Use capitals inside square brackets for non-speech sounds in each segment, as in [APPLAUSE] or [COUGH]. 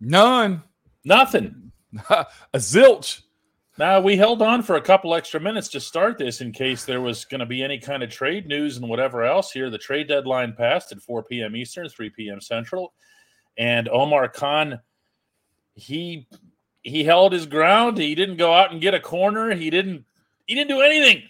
None. Nothing. [LAUGHS] a zilch. Now we held on for a couple extra minutes to start this in case there was going to be any kind of trade news and whatever else here. The trade deadline passed at 4 p.m. Eastern, 3 p.m. Central, and Omar Khan he he held his ground. He didn't go out and get a corner. He didn't he didn't do anything.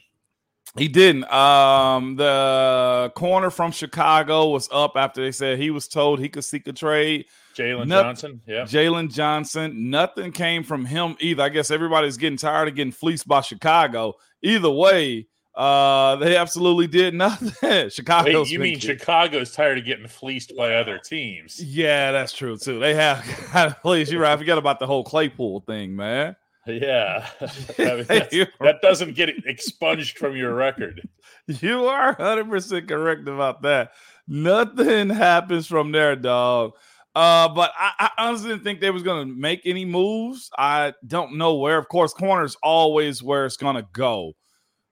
He didn't. Um, the corner from Chicago was up after they said he was told he could seek a trade. Jaylon Johnson, yeah. Jaylon Johnson. Nothing came from him either. I guess everybody's getting tired of getting fleeced by Chicago. Either way, uh, they absolutely did nothing. [LAUGHS] Chicago. You mean kicked- Chicago's tired of getting fleeced by other teams? Yeah, that's true too. They have. [LAUGHS] Please, you're right. I forgot about the whole Claypool thing, man. Yeah, [LAUGHS] I mean, that doesn't get expunged from your record. You are 100% correct about that. Nothing happens from there, dog. Uh, but I, I honestly didn't think they was to make any moves. I don't know where. Of course, corner's always where it's to go,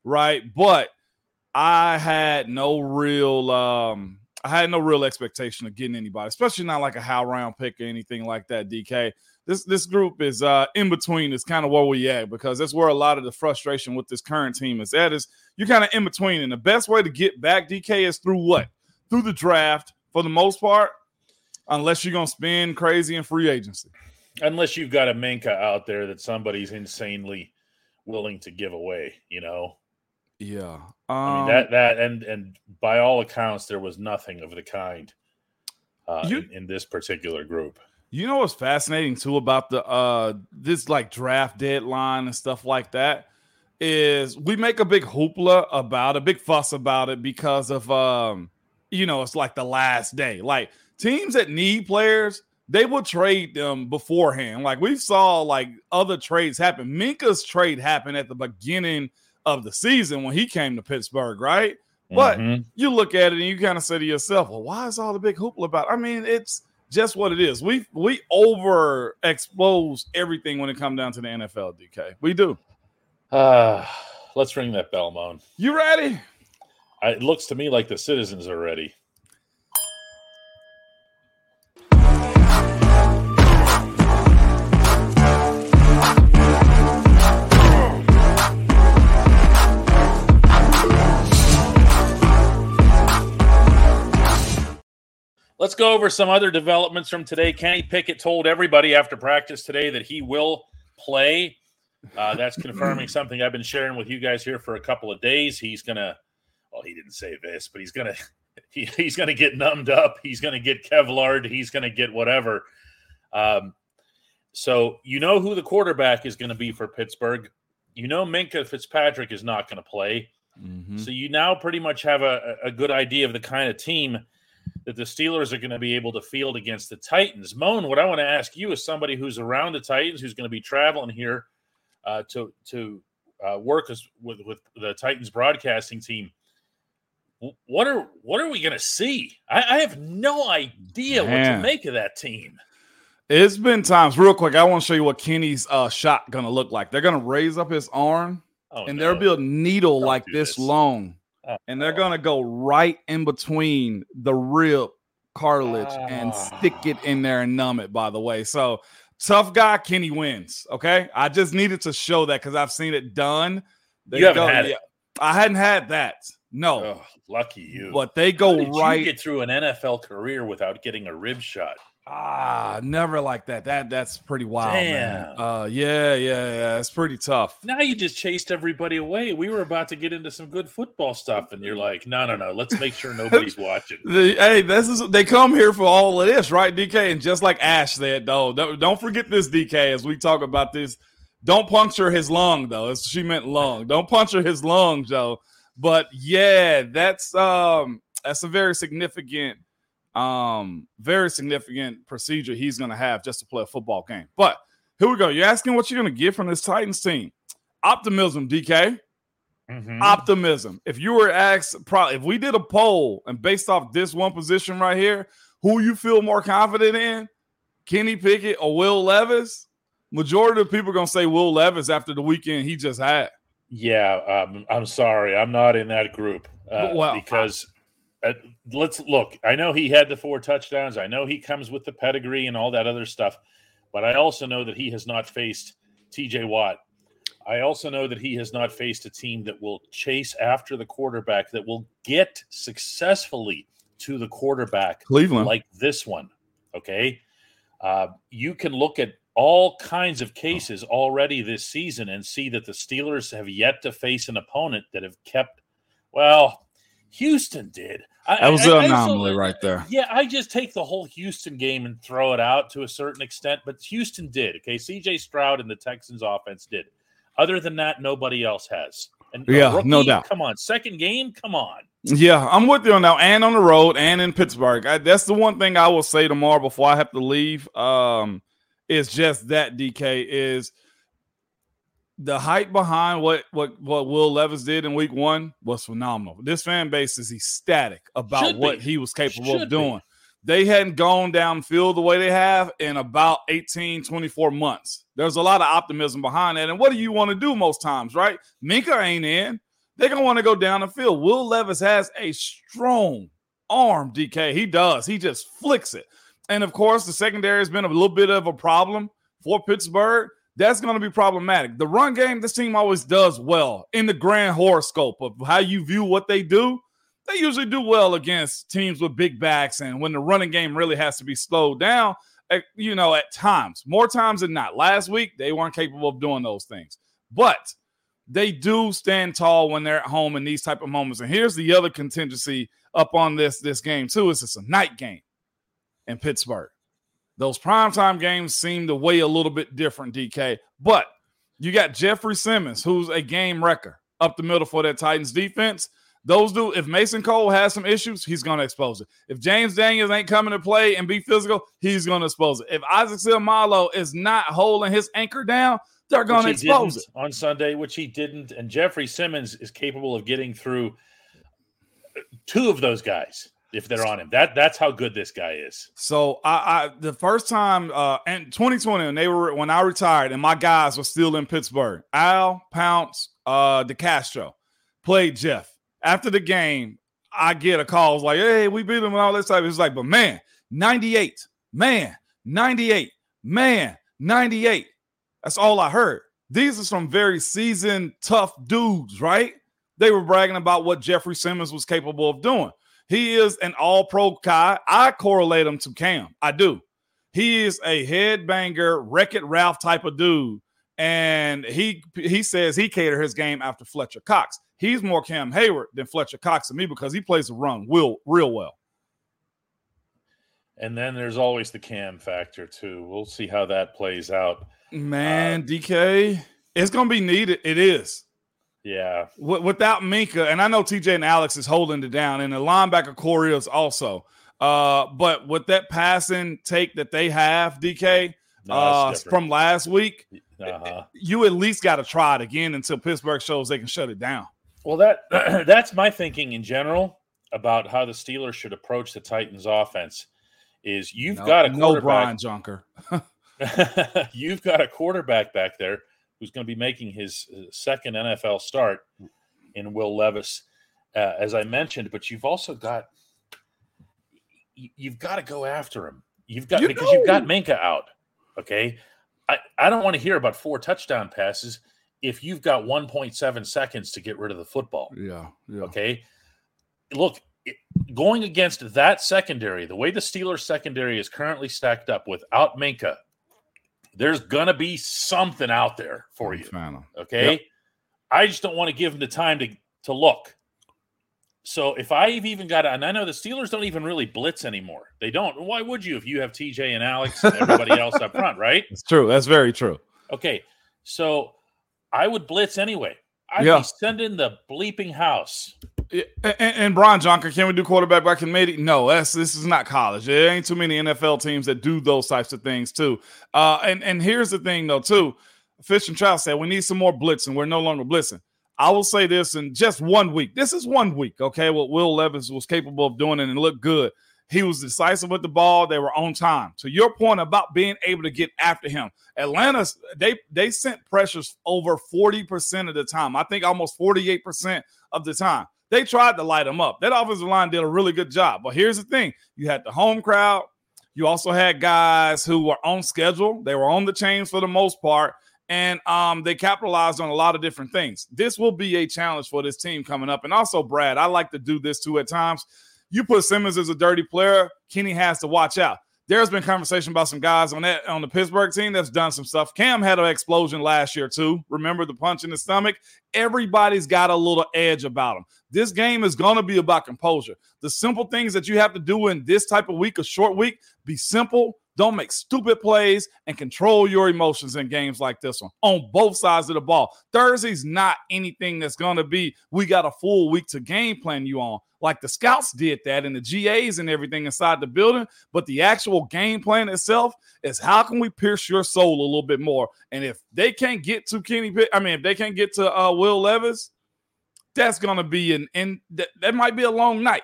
right? But I had no real um I had no real expectation of getting anybody, especially not like a high round pick or anything like that, DK. This this group is uh in between is kind of where we at because that's where a lot of the frustration with this current team is at is you're kind of in between. And the best way to get back DK is through what? Through the draft for the most part, unless you're gonna spend crazy in free agency. Unless you've got a Minkah out there that somebody's insanely willing to give away, you know. Yeah. I Um, mean that that and and by all accounts, there was nothing of the kind uh, You- in, in this particular group. You know what's fascinating too about the uh this like draft deadline and stuff like that is we make a big hoopla about a big fuss about it because of um you know it's like the last day. Like teams that need players, they will trade them beforehand. Like we saw like other trades happen. Minkah's trade happened at the beginning of the season when he came to Pittsburgh, right? But Mhm. you look at it and you kind of say to yourself, well, why is all the big hoopla about? I mean, it's just what it is. We we over expose everything when it comes down to the NFL, DK. We do. Uh, let's ring that bell, Moan. You ready? I, it looks to me like the citizens are ready. Let's go over some other developments from today. Kenny Pickett told everybody after practice today that he will play. Uh, that's confirming [CLEARS THROAT] something I've been sharing with you guys here for a couple of days. He's gonna, well, he didn't say this, but he's gonna, [LAUGHS] he, he's gonna get numbed up. He's gonna get Kevlar'd. He's gonna get whatever. Um, so you know who the quarterback is going to be for Pittsburgh. You know Minkah Fitzpatrick is not going to play. Mm-hmm. So you now pretty much have a, a good idea of the kind of team that the Steelers are going to be able to field against the Titans. Moan, what I want to ask you as somebody who's around the Titans, who's going to be traveling here uh, to to uh, work as, with with the Titans broadcasting team. What are what are we going to see? I, I have no idea what to make of that team. It's been times real quick. I want to show you what Kenny's uh, shot gonna look like. They're gonna raise up his arm Oh, and no. there'll be a needle Don't like this this. long, Oh. and they're gonna go right in between the rib cartilage and stick it in ah. there and numb it. By the way, so tough guy Kenny wins. Okay, I just needed to show that because I've seen it done. They You haven't had it. I hadn't had that. No, Oh, lucky you. but they go right. get through an NFL career without getting a rib shot. Ah, never like that. That that's pretty wild, man. Damn. Uh, yeah, yeah, yeah. It's pretty tough. Now you just chased everybody away. We were about to get into some good football stuff, and you're like, no, no, no. Let's make sure nobody's watching. [LAUGHS] The- hey, this is they come here for all of this, right, DK? And just like Ash said, though, don't, don't forget this, DK, as we talk about this. Don't puncture his lung, though. It's, she meant lung. Don't puncture his lung, Joe. But yeah, that's um that's a very significant um, very significant procedure he's going to have just to play a football game. But here we go. You're asking what you're going to get from this Titans team. Optimism, DK. Mm-hmm. Optimism. If you were asked, probably if we did a poll and based off this one position right here, who you feel more confident in, Kenny Pickett or Will Levis? Majority of people are gonna say Will Levis after the weekend he just had. Yeah, um, I'm sorry, I'm not in that group uh, well, because uh, let's look. I know he had the four touchdowns. I know he comes with the pedigree and all that other stuff, but I also know that he has not faced T.J. Watt. I also know that he has not faced a team that will chase after the quarterback that will get successfully to the quarterback, Cleveland, like this one. Okay, uh, you can look at all kinds of cases already this season and see that the Steelers have yet to face an opponent that have kept, well, Houston did. That was an anomaly right there. Yeah, I just take the whole Houston game and throw it out to a certain extent, but Houston did. Okay, CJ Stroud and the Texans offense did. Other than that, nobody else has. And yeah, rookie, no doubt. Come on, second game, come on. Yeah, I'm with you on that. And on the road, and in Pittsburgh. I, that's the one thing I will say tomorrow before I have to leave. Um, is just that DK is the hype behind what what what Will Levis did in week one was phenomenal. This fan base is ecstatic about Should what be. he was capable Should of doing. Be. They hadn't gone downfield the way they have in about 18, 24 months. There's a lot of optimism behind that. And what do you want to do most times, right? Minkah ain't in. They're gonna want to go down the field. Will Levis has a strong arm, DK. He does. He just flicks it. And of course, the secondary has been a little bit of a problem for Pittsburgh. That's going to be problematic. The run game, this team always does well in the grand horoscope of how you view what they do. They usually do well against teams with big backs, and when the running game really has to be slowed down, eh, you know, at times, more times than not. Last week, they weren't capable of doing those things, but they do stand tall when they're at home in these type of moments. And here's the other contingency up on this this game too: is it's a night game in Pittsburgh. Those primetime games seem to weigh a little bit different, DK. But you got Jeffrey Simmons, who's a game wrecker up the middle for that Titans defense. Those do, if Mason Cole has some issues, he's going to expose it. If James Daniels ain't coming to play and be physical, he's going to expose it. If Isaac Seumalo is not holding his anchor down, they're going to expose it. On Sunday, which he didn't. And Jeffrey Simmons is capable of getting through two of those guys if they're on him. That that's how good this guy is. So I, I the first time uh in 2020 when they were when I retired and my guys were still in Pittsburgh, Al Pounce, uh DeCastro played Jeff. After the game, I get a call. Like, hey, we beat him and all this stuff. It's like, but man, 98, man, 98, man, 98. That's all I heard. These are some very seasoned, tough dudes, right? They were bragging about what Jeffrey Simmons was capable of doing. He is an all pro guy. I correlate him to Cam. I do. He is a headbanger, Wreck It Ralph type of dude. And he he says he cater his game after Fletcher Cox. He's more Cam Heyward than Fletcher Cox to me because he plays the run real, real well. And then there's always the Cam factor too. We'll see how that plays out. Man, uh, DK, it's gonna be needed. It is. Yeah. without Minkah, and I know TJ and Alex is holding it down, and the linebacker Corey is also. Uh, but with that passing take that they have, DK, no, uh, from last week, uh-huh. you at least got to try it again until Pittsburgh shows they can shut it down. Well, that [CLEARS THROAT] that's my thinking in general about how the Steelers should approach the Titans offense. Is you've no, got a no Brian Junker. [LAUGHS] [LAUGHS] you've got a quarterback back there who's going to be making his uh, second NFL start in Will Levis, uh, as I mentioned. But you've also got you've got to go after him. You've got you because know. you've got Minkah out. Okay, I I don't want to hear about four touchdown passes if you've got 1.7 seconds to get rid of the football. Yeah. yeah. Okay. Look, going against that secondary, the way the Steelers secondary is currently stacked up without Minkah, there's gonna be something out there for you. Okay. Yep. I just don't want to give them the time to to look. So if I've even got, and I know the Steelers don't even really blitz anymore. They don't. Why would you if you have TJ and Alex and everybody else up front, right? [LAUGHS] It's true. That's very true. Okay, so I would blitz anyway. I'd yeah. be sending the bleeping house And, and Brian Jonker, can we do quarterback by committee? No, that's this is not college. There ain't too many NFL teams that do those types of things too. Uh, and and here's the thing though too. Fish and Trout said we need some more blitzing. We're no longer blitzing. I will say this in just one week. This is one week, okay? What Will Levis was capable of doing and it looked good. He was decisive with the ball. They were on time. To your point about being able to get after him, Atlanta they they sent pressures over 40% of the time. I think almost 48% of the time. They tried to light him up. That offensive line did a really good job. But here's the thing: you had the home crowd. You also had guys who were on schedule. They were on the chains for the most part, and um, they capitalized on a lot of different things. This will be a challenge for this team coming up. And also, Brad, I like to do this too at times. You put Simmons as a dirty player, Kenny has to watch out there's been conversation about some guys on that on the Pittsburgh team that's done some stuff. Cam had an explosion last year too. Remember the punch in the stomach? Everybody's got a little edge about them. This game is going to be about composure. The simple things that you have to do in this type of week, a short week, be simple. Don't make stupid plays and control your emotions in games like this one on both sides of the ball. Thursday's not anything that's going to be, we got a full week to game plan you on like the scouts did that and the GAs and everything inside the building. But the actual game plan itself is how can we pierce your soul a little bit more? And if they can't get to Kenny Pitt, I mean, if they can't get to uh, Will Levis, that's going to be an, and that, that might be a long night.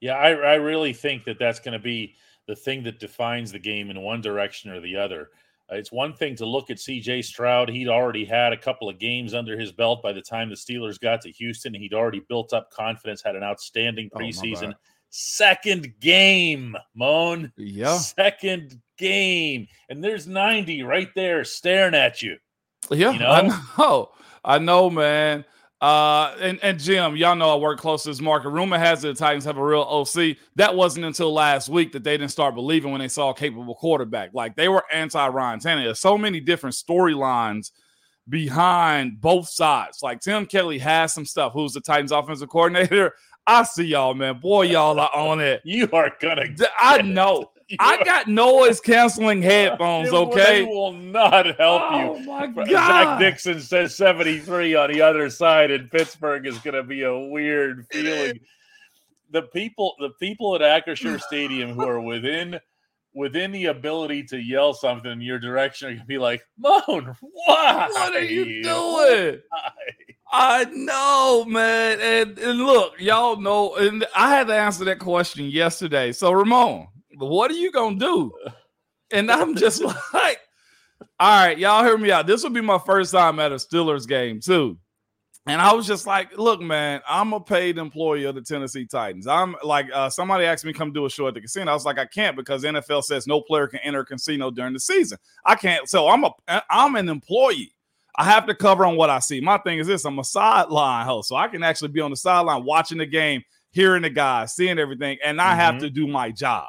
Yeah, I, I really think that that's going to be the thing that defines the game in one direction or the other. Uh, it's one thing to look at CJ Stroud. He'd already had a couple of games under his belt by the time the Steelers got to Houston. He'd already built up confidence, had an outstanding oh, preseason. Oh, Second game, Moan. Yeah. Second game. And there's 90 right there staring at you. Yeah, you know? I know. [LAUGHS] I know, man. Uh, and, and Jim, y'all know I work close to this market. Rumor has it the Titans have a real OC. That wasn't until last week that they didn't start believing when they saw a capable quarterback. Like they were anti Ryan Tannehill. So many different storylines behind both sides. Like Tim Kelly has some stuff. Who's the Titans offensive coordinator? [LAUGHS] I see y'all, man. Boy, y'all are on it. You are gonna. I know. [LAUGHS] I got noise canceling headphones. Okay, they will not help oh, you. My God. Zach Dixon says seventy three on the other side, in Pittsburgh is going to be a weird feeling. the people, the people at Acrisure [LAUGHS] Stadium who are within within the ability to yell something in your direction are going to be like, "Moan, why? What are you doing?" Why? I know, man. And, and look, y'all know, and I had to answer that question yesterday. So, Ramon, what are you gonna do? [LAUGHS] And I'm just like, all right, y'all hear me out. This will be my first time at a Steelers game too. And I was just like, look, man, I'm a paid employee of the Tennessee Titans. I'm like, uh, somebody asked me to come do a show at the casino. I was like, I can't because NFL says no player can enter a casino during the season. I can't. So I'm a, I'm an employee. I have to cover on what I see. My thing is this: I'm a sideline host, so I can actually be on the sideline watching the game, hearing the guys, seeing everything, and I mm-hmm. have to do my job.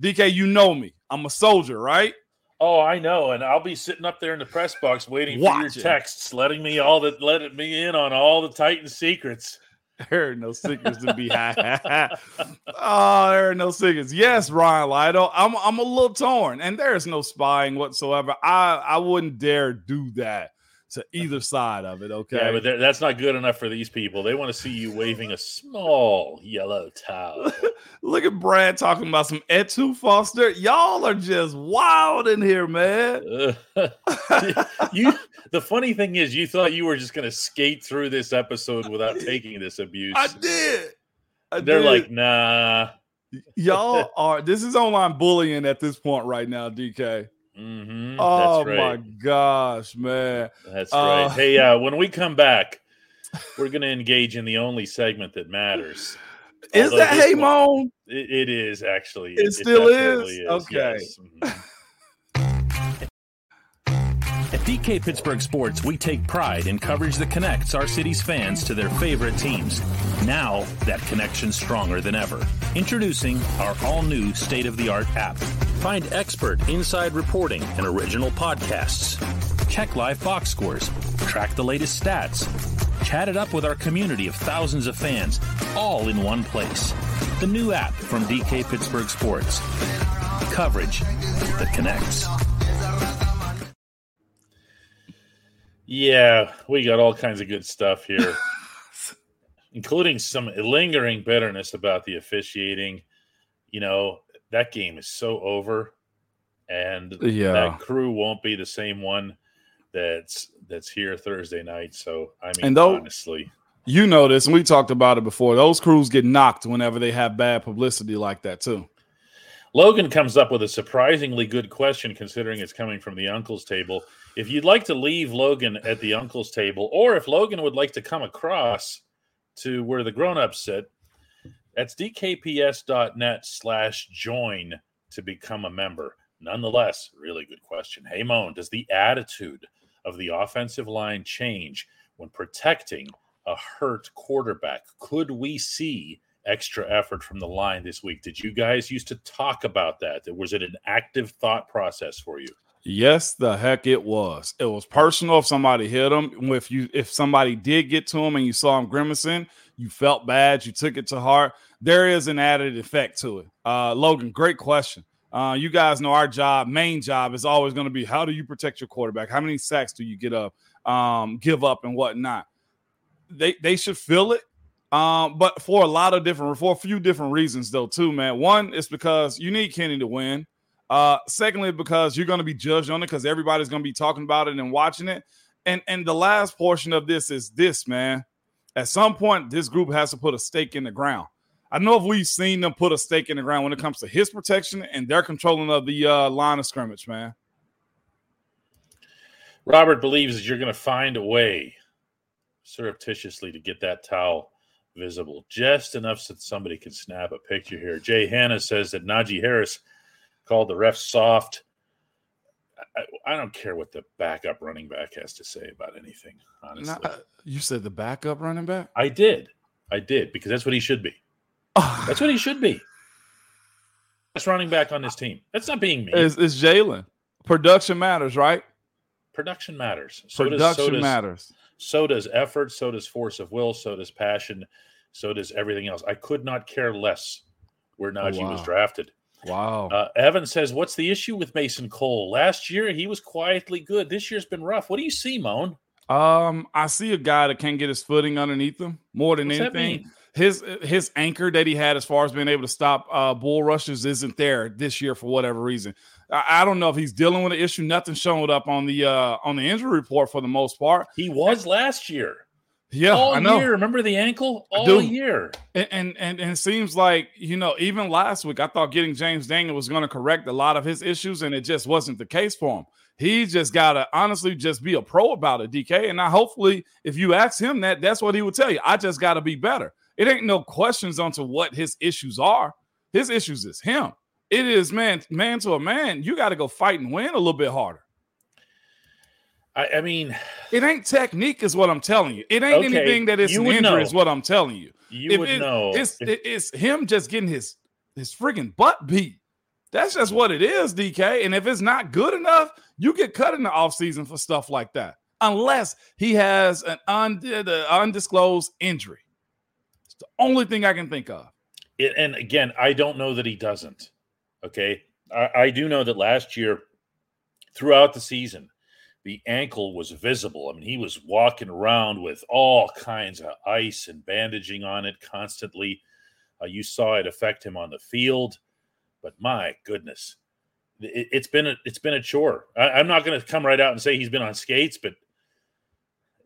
DK, you know me. I'm a soldier, right? Oh, I know, and I'll be sitting up there in the press box waiting for your texts, letting me all that letting me in on all the Titan secrets. [LAUGHS] There are no secrets to be had. oh, [LAUGHS] there are no secrets. Yes, Ryan Lido. I'm I'm a little torn, and there is no spying whatsoever. I I wouldn't dare do that to either side of it. Okay. Yeah, but that's not good enough for these people. They want to see you waving a small yellow towel. [LAUGHS] Look at Brad talking about some Etu Foster. Y'all are just wild in here, man. [LAUGHS] you. The funny thing is, you thought you were just going to skate through this episode without [LAUGHS] taking this abuse. I did. I They're did. like, nah. Y'all are. This is online bullying at this point right now, DK. Mm-hmm. Oh right. my gosh, man! That's uh, right. Hey, uh, when we come back, [LAUGHS] we're going to engage in the only segment that matters. Is Although that Hey Moan? It, it is actually. It, it still is? is? Okay. Yes. Mm-hmm. [LAUGHS] At DK Pittsburgh Sports, we take pride in coverage that connects our city's fans to their favorite teams. Now, that connection's stronger than ever. Introducing our all new state of the art app. Find expert inside reporting and original podcasts. Check live box scores, track the latest stats, chat it up with our community of thousands of fans, all in one place. The new app from DK Pittsburgh Sports. Coverage that connects. Yeah, we got all kinds of good stuff here. [LAUGHS] including some lingering bitterness about the officiating. You know, that game is so over, and Yeah. that crew won't be the same one that's that's here Thursday night. So I mean, And though- honestly, You know this, and we talked about it before. Those crews get knocked whenever they have bad publicity like that too. Logan comes up with a surprisingly good question considering it's coming from the uncle's table. If you'd like to leave Logan at the uncle's table, or if Logan would like to come across to where the grown-ups sit, that's dkps.net slash join to become a member. Nonetheless, really good question. Hey Moan, does the attitude of the offensive line change when protecting a hurt quarterback? Could we see extra effort from the line this week. Did you guys used to talk about that? Was it an active thought process for you? Yes, the heck it was. It was personal if somebody hit him. If you if somebody did get to him and you saw him grimacing, you felt bad, you took it to heart. There is an added effect to it. Uh, Logan, great question. Uh, you guys know our job, main job, is always going to be how do you protect your quarterback? How many sacks do you get up, um, give up, and whatnot? They they should feel it. Um, but for a lot of different, for a few different reasons, though, too, man. One is because you need Kenny to win. Uh, secondly, because you're going to be judged on it because everybody's going to be talking about it and watching it. And and the last portion of this is this, man. At some point, this group has to put a stake in the ground. I know if we've seen them put a stake in the ground when it comes to his protection and their controlling of the uh, line of scrimmage, man. Robert believes that you're going to find a way surreptitiously to get that towel visible, just enough so that somebody can snap a picture here. Jay Hanna says that Najee Harris called the ref soft. I, I don't care what the backup running back has to say about anything, honestly. Now, uh, you said the backup running back? I did. I did because that's what he should be. [SIGHS] That's what he should be. Best running back on this team. That's not being mean. It's, it's Jaylen. Production matters, right? Production matters. So Production does, so does, matters. So does effort. So does force of will. So does passion. So does everything else. I could not care less where Najee was wow. drafted. Wow. Uh, Evan says, "What's the issue with Mason Cole? Last year he was quietly good. This year's been rough. What do you see, Moan? Um, I see a guy that can't get his footing underneath him more than What's anything. His his anchor that he had as far as being able to stop uh, bull rushes isn't there this year for whatever reason. I, I don't know if he's dealing with an issue. Nothing showed up on the uh, on the injury report for the most part. He was last year. Yeah, All I know. year. Remember the ankle? All year. And, and and and it seems like you know even last week I thought getting James Daniel was going to correct a lot of his issues, and it just wasn't the case for him. He just got to honestly just be a pro about it, DK. And now hopefully, if you ask him that, that's what he would tell you. I just got to be better. It ain't no questions onto what his issues are. His issues is him. It is man, man to a man. You got to go fight and win a little bit harder. I, I mean, It ain't technique, is what I'm telling you. It ain't Okay, anything that is an injury, know. is what I'm telling you. you If would it- know. It's it- it's him just getting his his friggin' butt beat. That's just what it is, DK. And if it's not good enough, you get cut in the offseason for stuff like that. Unless he has an und- undisclosed injury. It's the only thing I can think of. It, and again, I don't know that he doesn't. Okay. I, I do know that last year, throughout the season, the ankle was visible. I mean, he was walking around with all kinds of ice and bandaging on it constantly. Uh, you saw it affect him on the field, but my goodness, it, it's been a it's been a chore. I, I'm not going to come right out and say he's been on skates, but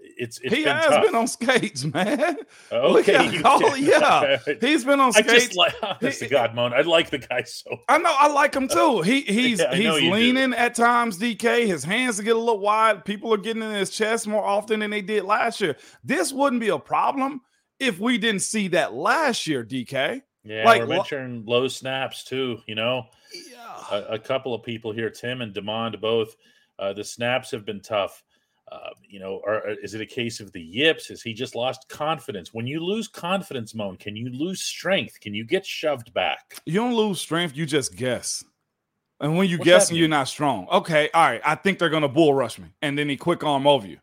it's it's he been has tough. been on skates, man. [LAUGHS] okay, Look at you- Cole, yeah. He's been on skates. I just like, honest to God, Moan. I like the guy so. [LAUGHS] I know I like him too. He he's [LAUGHS] Yeah, he's leaning at times, DK. His hands get a little wide. People are getting in his chest more often than they did last year. This wouldn't be a problem if we didn't see that last year, DK. Yeah, Like, we're mentioning low snaps too. You know, Yeah. a, a couple of people here, Tim and Demond, both. Uh, the snaps have been tough. Uh, you know, or is it a case of the yips? Has he just lost confidence? When you lose confidence, Moan, can you lose strength? Can you get shoved back? You don't lose strength, you just guess. And when you What's guessing, you're not strong. Okay, all right. I think they're gonna bull rush me, and then he quick arm over you.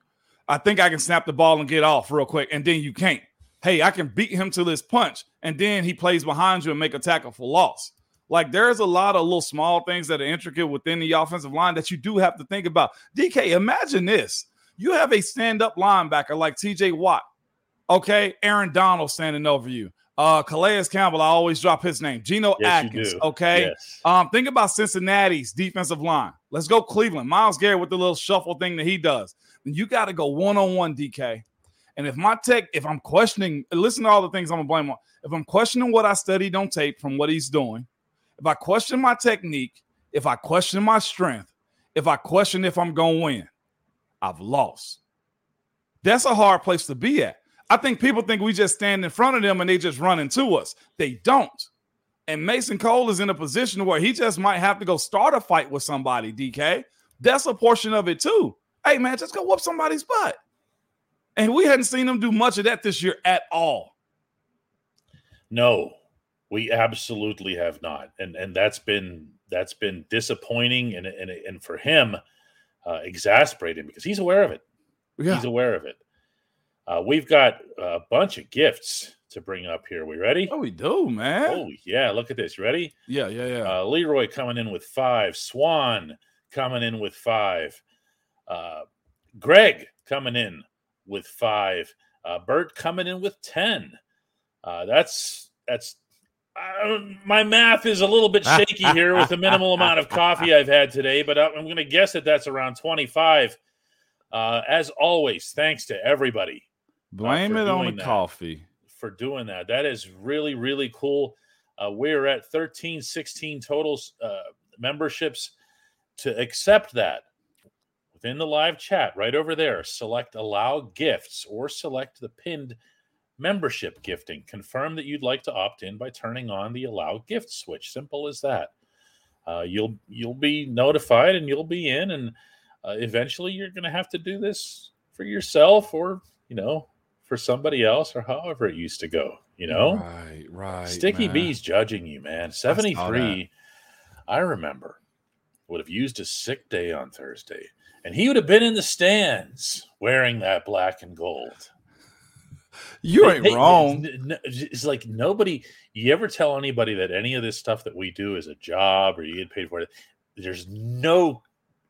I think I can snap the ball and get off real quick, and then you can't. Hey, I can beat him to this punch, and then he plays behind you and make a tackle for loss. Like there's a lot of little small things that are intricate within the offensive line that you do have to think about. DK, imagine this: you have a stand-up linebacker like TJ Watt, Okay, Aaron Donald standing over you. Uh, Calais Campbell, I always drop his name. Geno Yes, Atkins. Okay. Yes. Um, think about Cincinnati's defensive line. Let's go Cleveland. Myles Garrett with the little shuffle thing that he does. Then you got to go one on one, DK. And if my tech, if I'm questioning, listen to all the things I'm gonna blame on. If I'm questioning what I studied on tape from what he's doing, if I question my technique, if I question my strength, if I question if I'm gonna win, I've lost. That's a hard place to be at. I think people think we just stand in front of them and they just run into us. They don't. And Mason Cole is in a position where he just might have to go start a fight with somebody, DK. That's a portion of it too. Hey, man, just go whoop somebody's butt. And we hadn't seen him do much of that this year at all. No, we absolutely have not, and and that's been that's been disappointing, and and and for him, uh, exasperating because he's aware of it. He's aware of it. Uh, we've got a bunch of gifts to bring up here. We ready? Oh, we do, man. Oh yeah, look at this. You ready? Yeah, yeah, yeah. Uh, Leroy coming in with five. Swan coming in with five. Uh, Greg coming in with five. Uh, Bert coming in with ten. Uh, that's that's uh, my math is a little bit [LAUGHS] shaky here with the minimal amount of coffee I've had today, but I'm going to guess that that's around 25. Uh, as always, thanks to everybody Blame for it on the that. coffee. for doing that. That is really, really cool. Uh, we're at 13, 16 totals uh, memberships. To accept that within the live chat right over there, select allow gifts or select the pinned membership gifting. Confirm that you'd like to opt in by turning on the allow gift switch. Simple as that. Uh, you'll you'll be notified and you'll be in, and uh, eventually you're going to have to do this for yourself or you know for somebody else or however it used to go. You know, Right, right. Sticky man. B's judging you, man. 73, I remember, would have used his sick day on Thursday, and he would have been in the stands wearing that black and gold. You ain't they- wrong. It's like nobody, you ever tell anybody that any of this stuff that we do is a job or you get paid for it? There's no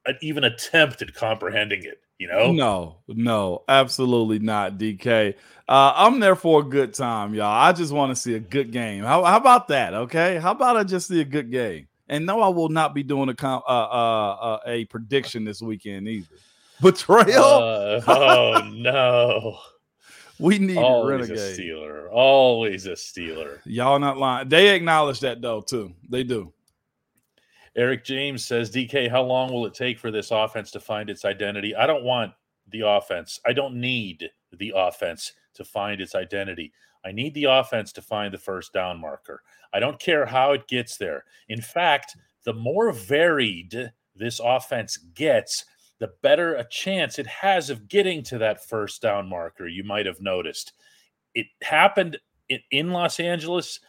uh, even attempt at comprehending it, you know? No, no, absolutely not, DK. Uh, I'm there for a good time, y'all. I just want to see a good game. How, how about that? Okay, how about I just see a good game? And no, I will not be doing a com- uh, uh, uh, a prediction this weekend either. [LAUGHS] Betrayal. Uh, oh, no. We need Always a renegade. Steeler. Always a stealer. Y'all not lying. They acknowledge that though too. They do. Eric James says, DK, how long will it take for this offense to find its identity? I don't want the offense. I don't need the offense to find its identity. I need the offense to find the first down marker. I don't care how it gets there. In fact, the more varied this offense gets, the better a chance it has of getting to that first down marker. You might have noticed it happened in, Los Angeles,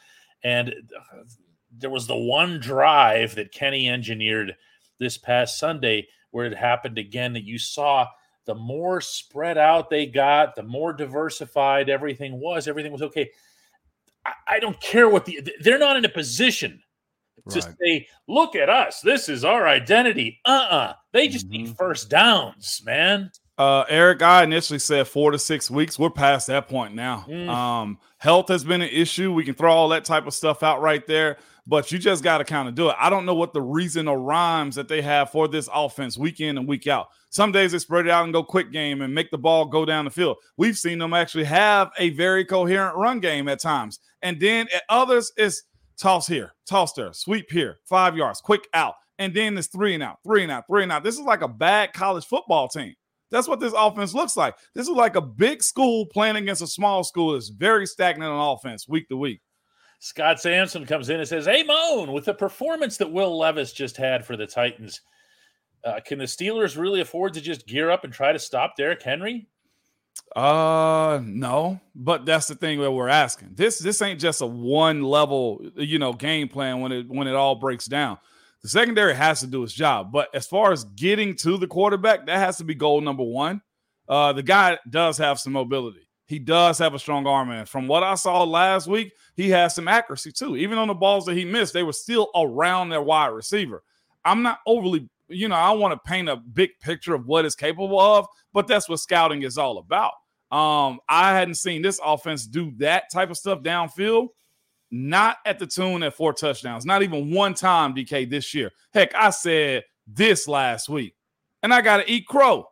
and uh, there was the one drive that Kenny engineered this past Sunday where it happened again that you saw the more spread out they got, the more diversified everything was, everything was okay. I, I don't care what the they're not in a position to Right. say, look at us, this is our identity. Uh-uh. They just need Mhm. first downs, man. Uh, Eric, I initially said four to six weeks. We're past that point now. Mm. Um, health has been an issue. We can throw all that type of stuff out right there, but you just got to kind of do it. I don't know what the reason or rhymes that they have for this offense week in and week out. Some days they spread it out and go quick game and make the ball go down the field. We've seen them actually have a very coherent run game at times, and then at others it's toss here, toss there, sweep here, five yards, quick out, and then it's three and out, three and out, three and out. This is like a bad college football team. That's what this offense looks like. This is like a big school playing against a small school that's very stagnant on offense week to week. Scott Sampson comes in and says, Hey, Moan, with the performance that Will Levis just had for the Titans, uh, can the Steelers really afford to just gear up and try to stop Derrick Henry? Uh no, but that's the thing that we're asking. This this ain't just a one level, you know, game plan when it when it all breaks down. The secondary has to do its job, but as far as getting to the quarterback, that has to be goal number one. Uh, the guy does have some mobility. He does have a strong arm, and from what I saw last week, he has some accuracy too. Even on the balls that he missed, they were still around their wide receiver. I'm not overly, you know, I want to paint a big picture of what it's capable of, but that's what scouting is all about. Um, I hadn't seen this offense do that type of stuff downfield. Not at the tune at four touchdowns, not even one time, DK, this year. Heck, I said this last week, and I got to eat crow.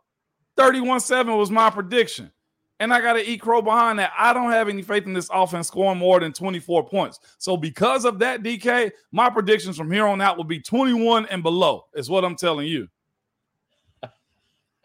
31 7 was my prediction. And I got to eat crow behind that. I don't have any faith in this offense scoring more than 24 points. So, because of that, DK, my predictions from here on out will be 21 and below, is what I'm telling you.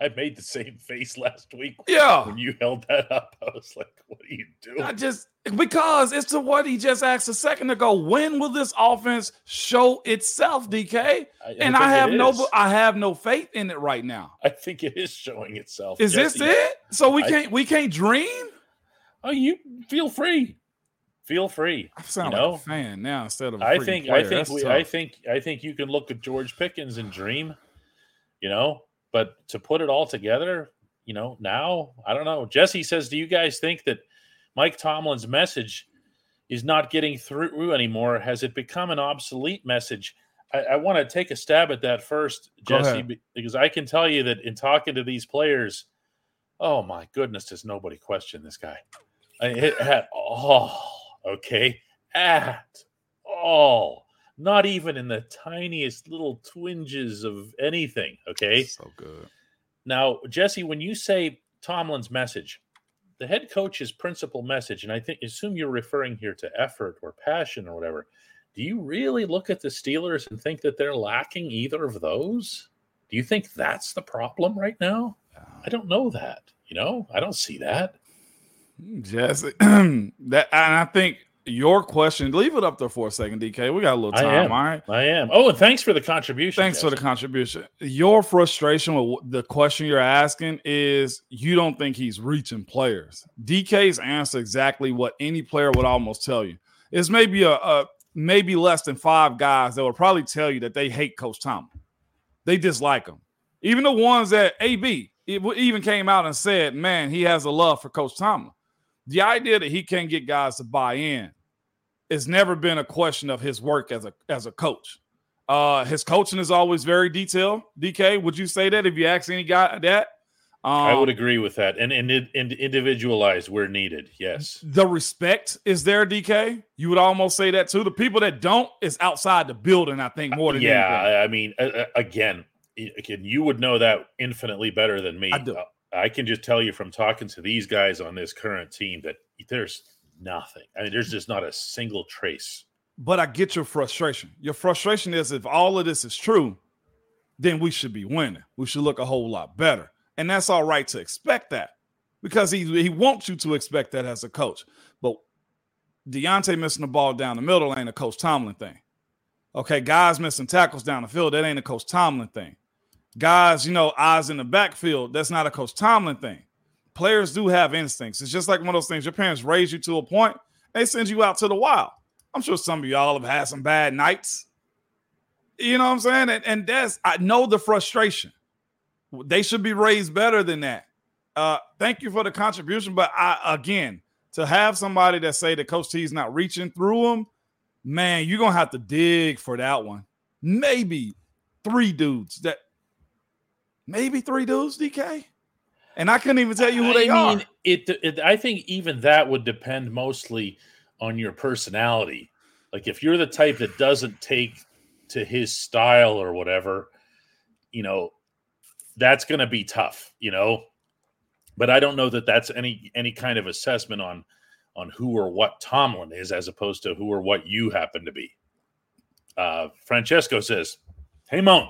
I made the same face last week. Yeah. When you held that up, [LAUGHS] I was like, what are you doing? I just because it's to what he just asked a second ago. When will this offense show itself, DK? I, and I have no I have no faith in it right now. I think it is showing itself. Is Jesse, this it? So we can't we can't dream? Oh, you feel free. Feel free. I sound you know? like a fan now instead of I think player. I think we, I think I think you can look at George Pickens and dream, you know, but to put it all together, you know, now I don't know. Jesse says, "Do you guys think that Mike Tomlin's message is not getting through anymore? Has it become an obsolete message?" I, I want to take a stab at that first, Jesse, because I can tell you that in talking to these players, oh my goodness, does nobody question this guy? I, at all, okay, at all not even in the tiniest little twinges of anything. Okay. So good. Now, Jesse, when you say Tomlin's message, the head coach's principal message, and I think assume you're referring here to effort or passion or whatever. Do you really look at the Steelers and think that they're lacking either of those? Do you think that's the problem right now? I don't know that. You know, I don't see that. Hmm, Jesse, [CLEARS THROAT] that and I think your question, leave it up there for a second, DK. We got a little time. I All right. I am. Oh, and thanks for the contribution. Thanks for the contribution. Your frustration with the question you're asking is you don't think he's reaching players. DK's answer exactly what any player would almost tell you. It's maybe a, a maybe less than five guys that will probably tell you that they hate Coach Tom. They dislike him. Even the ones that AB even came out and said, man, he has a love for Coach Tomlin the idea that he can't get guys to buy in has never been a question of his work as a as a coach. Uh, his coaching is always very detailed. DK, would you say that if you ask any guy that? Um, I would um, agree with that, and and, and individualized where needed. Yes, the respect is there. DK, you would almost say that too. The people that don't is outside the building. I think more than yeah. Anything. I mean, uh, again, again, you would know that infinitely better than me. I do. I can just tell you from talking to these guys on this current team that there's nothing. I mean, there's just not a single trace. But I get your frustration. Your frustration is if all of this is true, then we should be winning. We should look a whole lot better. And that's all right to expect that because he, he wants you to expect that as a coach. But Diontae missing the ball down the middle ain't a Coach Tomlin thing. Okay, guys missing tackles down the field, that ain't a Coach Tomlin thing guys, you know, eyes in the backfield. That's not a Coach Tomlin thing. Players do have instincts. It's just like one of those things. Your parents raise you to a point, they send you out to the wild. I'm sure some of y'all have had some bad nights. You know what I'm saying? And, and that's I know the frustration. They should be raised better than that. Uh, thank you for the contribution, but I again to have somebody that say that Coach T's not reaching through them, man, you're gonna have to dig for that one. Maybe three dudes that maybe three dudes, DK. And I couldn't even tell you who they are. I mean, are. It, it, I think even that would depend mostly on your personality. Like if you're the type that doesn't take to his style or whatever, you know, that's going to be tough, you know. But I don't know that that's any any kind of assessment on on who or what Tomlin is as opposed to who or what you happen to be. Uh, Francesco says, "Hey, Moan,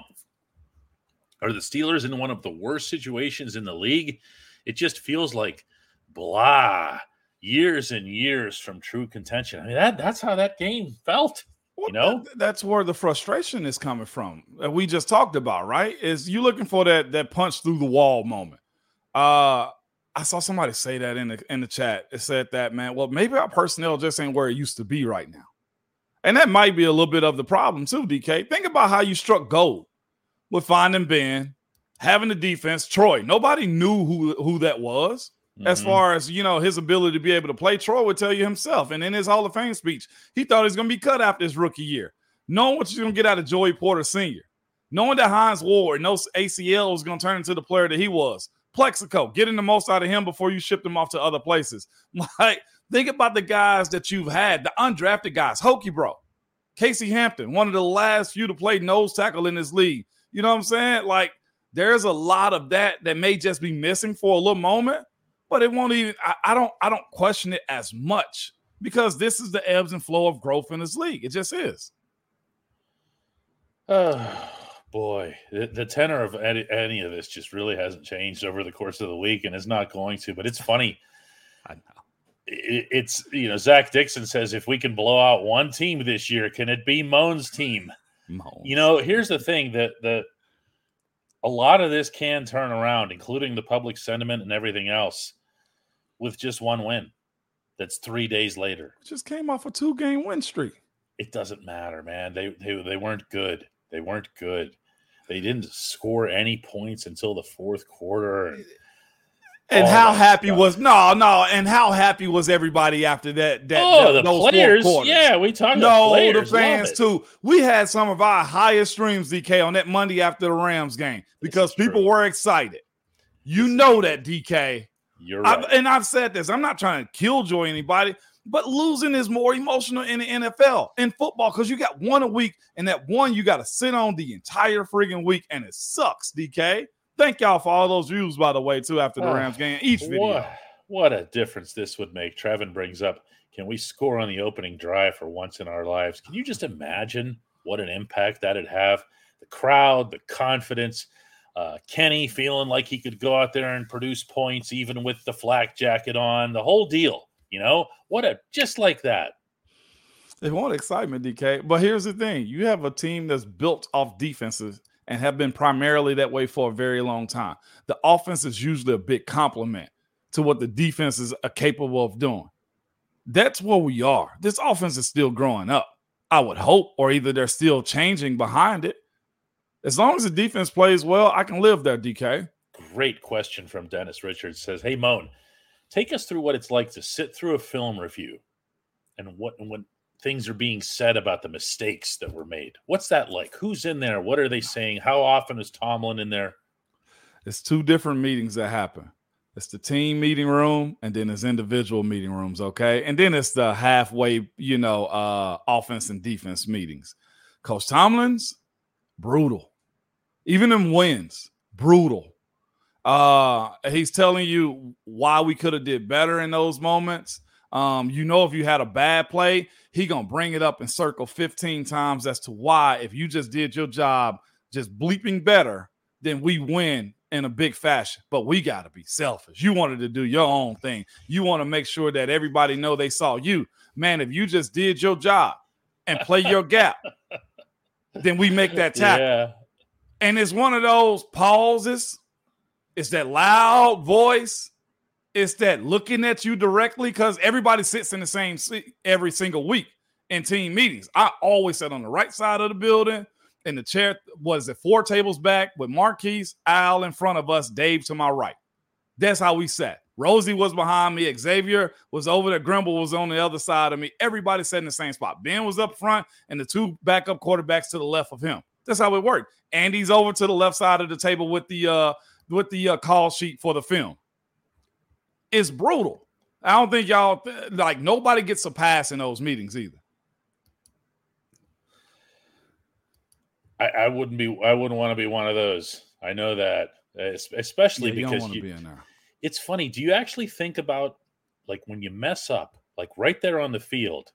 are the Steelers in one of the worst situations in the league? It just feels like blah years and years from true contention. I mean, that that's how that game felt. You know, that's where the frustration is coming from. That we just talked about, right? Is you looking for that that punch through the wall moment? Uh I saw somebody say that in the in the chat. It said that, man, well, maybe our personnel just ain't where it used to be right now. And that might be a little bit of the problem too, DK. Think about how you struck gold with finding Ben, having the defense. Troy, nobody knew who who that was. Mm-hmm. As far as you know, his ability to be able to play, Troy would tell you himself. And in his Hall of Fame speech, he thought he's going to be cut after his rookie year. Knowing what you're going to get out of Joey Porter Sr., knowing that Hines Ward, no ACL was going to turn into the player that he was. Plaxico, getting the most out of him before you ship him off to other places. [LAUGHS] Like, think about the guys that you've had, the undrafted guys, Hokey Bro, Casey Hampton, one of the last few to play nose tackle in this league. You know what I'm saying? Like, there's a lot of that that may just be missing for a little moment, but it won't even. I, I don't. I don't question it as much because this is the ebbs and flow of growth in this league. It just is. Oh [SIGHS] boy, the, the tenor of any, any, of this just really hasn't changed over the course of the week, and it's not going to. But it's [LAUGHS] funny. I know. It, it's you know Zach Dixon says if we can blow out one team this year, can it be Moan's team? Moans. You know, here's the thing that that a lot of this can turn around, including the public sentiment and everything else, with just one win. That's three days later. Just came off a two game win streak. It doesn't matter, man. They they they weren't good. They weren't good. They didn't score any points until the fourth quarter. And how happy was no, no, and how happy was everybody after that? That oh, that, the players, yeah, we talked. No, the, the fans too. We had some of our highest streams, DK, on that Monday after the Rams game because people true. were excited. You know that, DK. You're right. I, and I've said this. I'm not trying to killjoy anybody, but losing is more emotional in the NFL in football because you got one a week, and that one you got to sit on the entire friggin' week, and it sucks, DK. Thank y'all for all those views, by the way, too, after the oh, Rams game. Each video. What, what a difference this would make. Trevin brings up, can we score on the opening drive for once in our lives? Can you just imagine what an impact that'd have? The crowd, the confidence, uh, Kenny feeling like he could go out there and produce points even with the flak jacket on, the whole deal. You know, what a just like that. They want excitement, DK. But here's the thing you have a team that's built off defenses and have been primarily that way for a very long time. The offense is usually a big compliment to what the defenses are uh, capable of doing. That's where we are. This offense is still growing up, I would hope, or either they're still changing behind it. As long as the defense plays well, I can live there, DK. Great question from Dennis Richards says, Hey, Moan, take us through what it's like to sit through a film review and what and when things are being said about the mistakes that were made. What's that like? Who's in there? What are they saying? How often is Tomlin in there? It's two different meetings that happen. It's the team meeting room and then it's individual meeting rooms, okay? And then it's the halfway, you know, uh offense and defense meetings. Coach Tomlin's brutal. Even in wins, brutal. Uh, he's telling you why we could have did better in those moments. Um, you know, if you had a bad play, he gonna bring it up and circle 15 times as to why, if you just did your job just bleeping better, then we win in a big fashion. But we gotta be selfish. You wanted to do your own thing. You want to make sure that everybody know they saw you. Man, if you just did your job and play your gap, then we make that tackle. Yeah. And it's one of those pauses. It's that loud voice. It's that looking at you directly because everybody sits in the same seat every single week in team meetings. I always sat on the right side of the building in the chair. Was it four tables back with Maurkice, Al in front of us, Dave to my right? That's how we sat. Rosie was behind me. Xavier was over there. Grimble was on the other side of me. Everybody sat in the same spot. Ben was up front, and the two backup quarterbacks to the left of him. That's how it worked. Andy's over to the left side of the table with the uh with the uh, call sheet for the film. It's brutal. I don't think y'all like nobody gets a pass in those meetings either. I, I wouldn't be. I wouldn't want to be one of those. I know that, especially yeah, because you, be in there. it's funny. Do you actually think about like when you mess up, like right there on the field,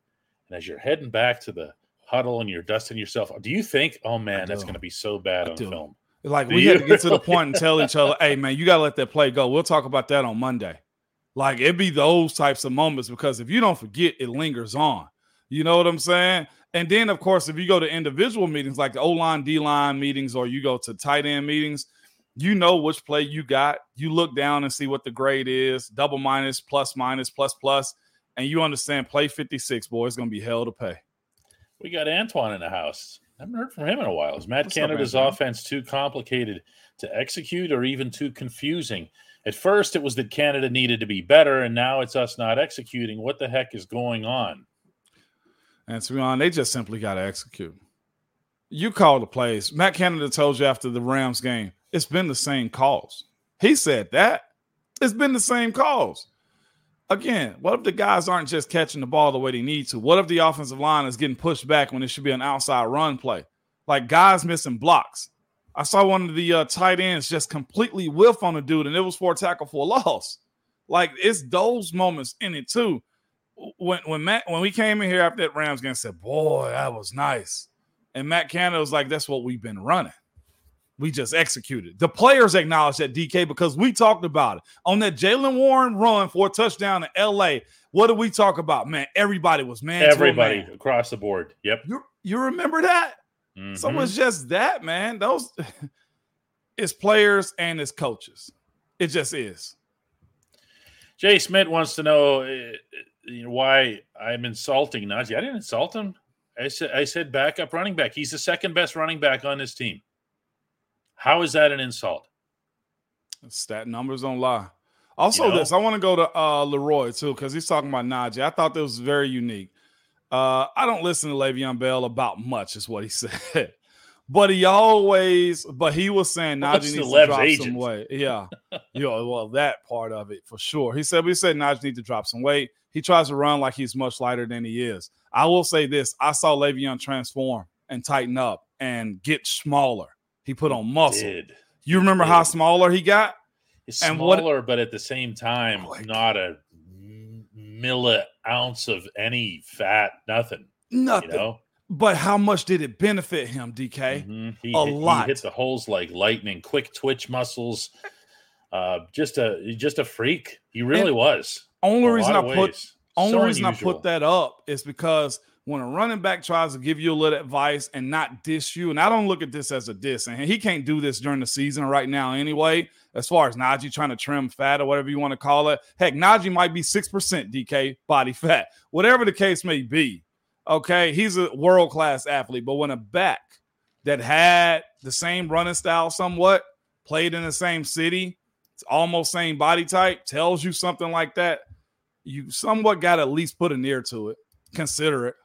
and as you're heading back to the huddle and you're dusting yourself. Do you think, oh man, that's going to be so bad I on do. film? Like do we you? had to get to the point and [LAUGHS] tell each other, hey man, you got to let that play go. We'll talk about that on Monday. Like it'd be those types of moments because if you don't forget, it lingers on. You know what I'm saying? And then, of course, if you go to individual meetings like the O line, D line meetings, or you go to tight end meetings, you know which play you got. You look down and see what the grade is double minus, plus minus, plus plus, and you understand play 56, boy, it's going to be hell to pay. We got Antoine in the house. I haven't heard from him in a while. Is Matt What's Canada's up, offense too complicated to execute or even too confusing? At first, it was that Canada needed to be better, and now it's us not executing. What the heck is going on? And to be honest, they just simply got to execute. You call the plays. Matt Canada told you after the Rams game, it's been the same calls. He said that. It's been the same calls. Again, what if the guys aren't just catching the ball the way they need to? What if the offensive line is getting pushed back when it should be an outside run play? Like guys missing blocks. I saw one of the uh, tight ends just completely whiff on a dude, and it was for a tackle for a loss. Like it's those moments in it too. When when Matt when we came in here after that Rams game, said, "Boy, that was nice," and Matt Canada was like, "That's what we've been running." We just executed. The players acknowledged that DK because we talked about it on that Jaylen Warren run for a touchdown in LA. What did we talk about? Man, everybody was man. Everybody man. across the board. Yep. You you remember that? Mhm. So it's just that, man. Those [LAUGHS] it's players and it's coaches. It just is. Jay Smith wants to know, uh, you know why I'm insulting Najee. I didn't insult him. I said I said backup running back. He's the second best running back on this team. How is that an insult? Stat numbers don't lie. Also, You know? this I want to go to uh Leroy too because he's talking about Najee. I thought that was very unique. Uh, I don't listen to Le'Veon Bell about much, is what he [LAUGHS] said. But he always, but he was saying Najee What's needs to drop some weight. Yeah, [LAUGHS] you know, well, that part of it for sure. He said we said Najee need to drop some weight. He tries to run like he's much lighter than he is. I will say this: I saw Le'Veon transform and tighten up and get smaller. He put on muscle. Did You remember how smaller he got? It's And what- smaller, but at the same time, not a milli ounce of any fat, nothing. Nothing. You know, But how much did it benefit him, DK? Mhm. he, A hit, lot. He hit the holes like lightning, quick twitch muscles. Uh, just a just a freak. He really was. Only reason I put ways. only So reason I put that up is because when a running back tries to give you a little advice and not diss you, and I don't look at this as a diss, and he can't do this during the season right now anyway. As far as Najee trying to trim fat or whatever you want to call it, heck, Najee might be six percent DK body fat, whatever the case may be. Okay, he's a world class athlete, but when a back that had the same running style, somewhat played in the same city, it's almost same body type, tells you something like that you somewhat got to at least put an ear to it. Consider it.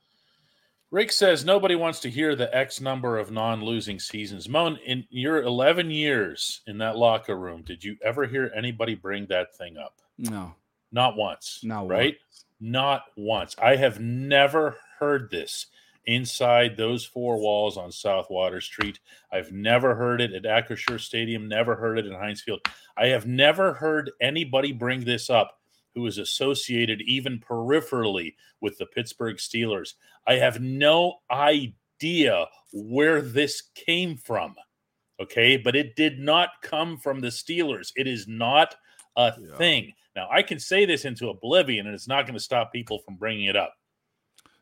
Rick says nobody wants to hear the X number of non-losing seasons. Moan, in your 11 years in that locker room, did you ever hear anybody bring that thing up? No, Not once. Not right? Not once. I have never heard this inside those four walls on South Water Street. I've never heard it at Acrisure Stadium, never heard it in Heinz Field. I have never heard anybody bring this up who is associated even peripherally with the Pittsburgh Steelers. I have no idea where this came from. Okay, but it did not come from the Steelers. It is not a Yeah. thing. Now, I can say this into oblivion and it's not going to stop people from bringing it up,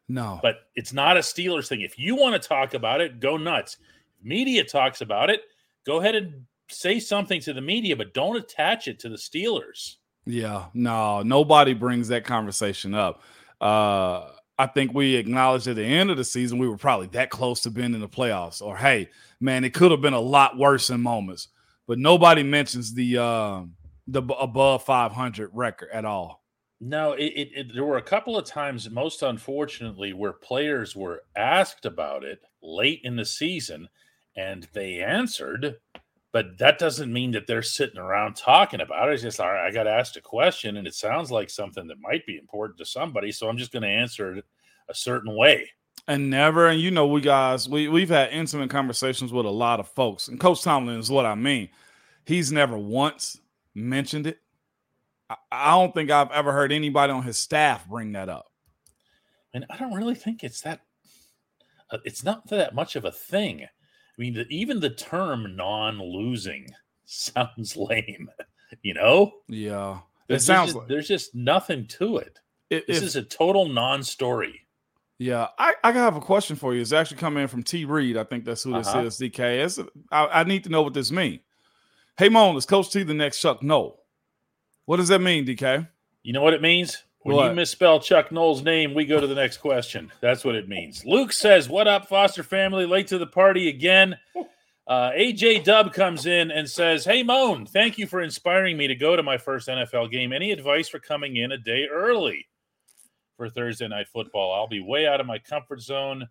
no. but it's not a Steelers thing. If you want to talk about it, go nuts. Media talks about it, go ahead and say something to the media, but don't attach it to the Steelers. Yeah, no, nobody brings that conversation up. Uh, I think we acknowledged at the end of the season we were probably that close to being in the playoffs. Or hey, man, it could have been a lot worse in moments. But nobody mentions the uh, the above 500 record at all. No, it, it, it, there were a couple of times, most unfortunately, where players were asked about it late in the season and they answered, but that doesn't mean that they're sitting around talking about it. It's just, all right, I got asked a question and it sounds like something that might be important to somebody. So I'm just going to answer it a certain way. And never, and you know, we guys, we we've had intimate conversations with a lot of folks, and Coach Tomlin is what I mean. He's never once mentioned it. I, I don't think I've ever heard anybody on his staff bring that up. And I don't really think it's that, uh, it's not that much of a thing. I mean, the, even the term non losing [LAUGHS] sounds lame, you know? Yeah, it There's sounds just, like there's just nothing to it. it, This if- is a total non-story. yeah. I, I have a question for you. It's actually coming in from T Reed. I think that's who this Uh-huh. is. DK. It's, I, I need to know what this means. Hey, Moan, is Coach T the next Chuck? No. What does that mean, DK? You know what it means? When What? you misspell Chuck Noll's name, we go to the next question. That's what it means. Luke says, "What up, Foster family? Late to the party again." Uh, AJ Dub comes in and says, "Hey Moan, thank you for inspiring me to go to my first NFL game. Any advice for coming in a day early for Thursday night football? I'll be way out of my comfort zone.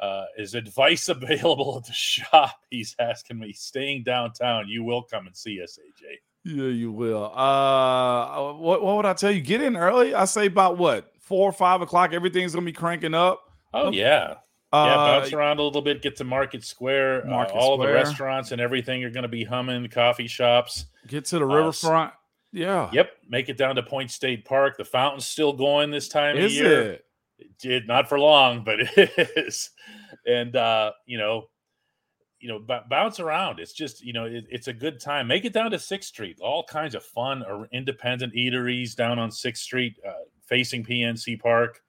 Uh, is advice [LAUGHS] available at the shop?" He's asking me. Staying downtown, you will come and see us, AJ. Yeah, you will. Uh, what what would I tell you? Get in early. I say about what four or five o'clock. Everything's gonna be cranking up. Oh yeah, Uh, yeah. Bounce around a little bit. Get to Market Square. Market uh, all the restaurants and everything are going to be humming. Coffee shops. Get to the uh, riverfront. Yeah. Yep. Make it down to Point State Park. The fountain's still going this time of Is year. it? It did not for long, but [LAUGHS] it is. And uh, you know, you know, b- bounce around. It's just you know, it, it's a good time. Make it down to Sixth Street. All kinds of fun or independent eateries down on Sixth Street, uh, facing PNC Park.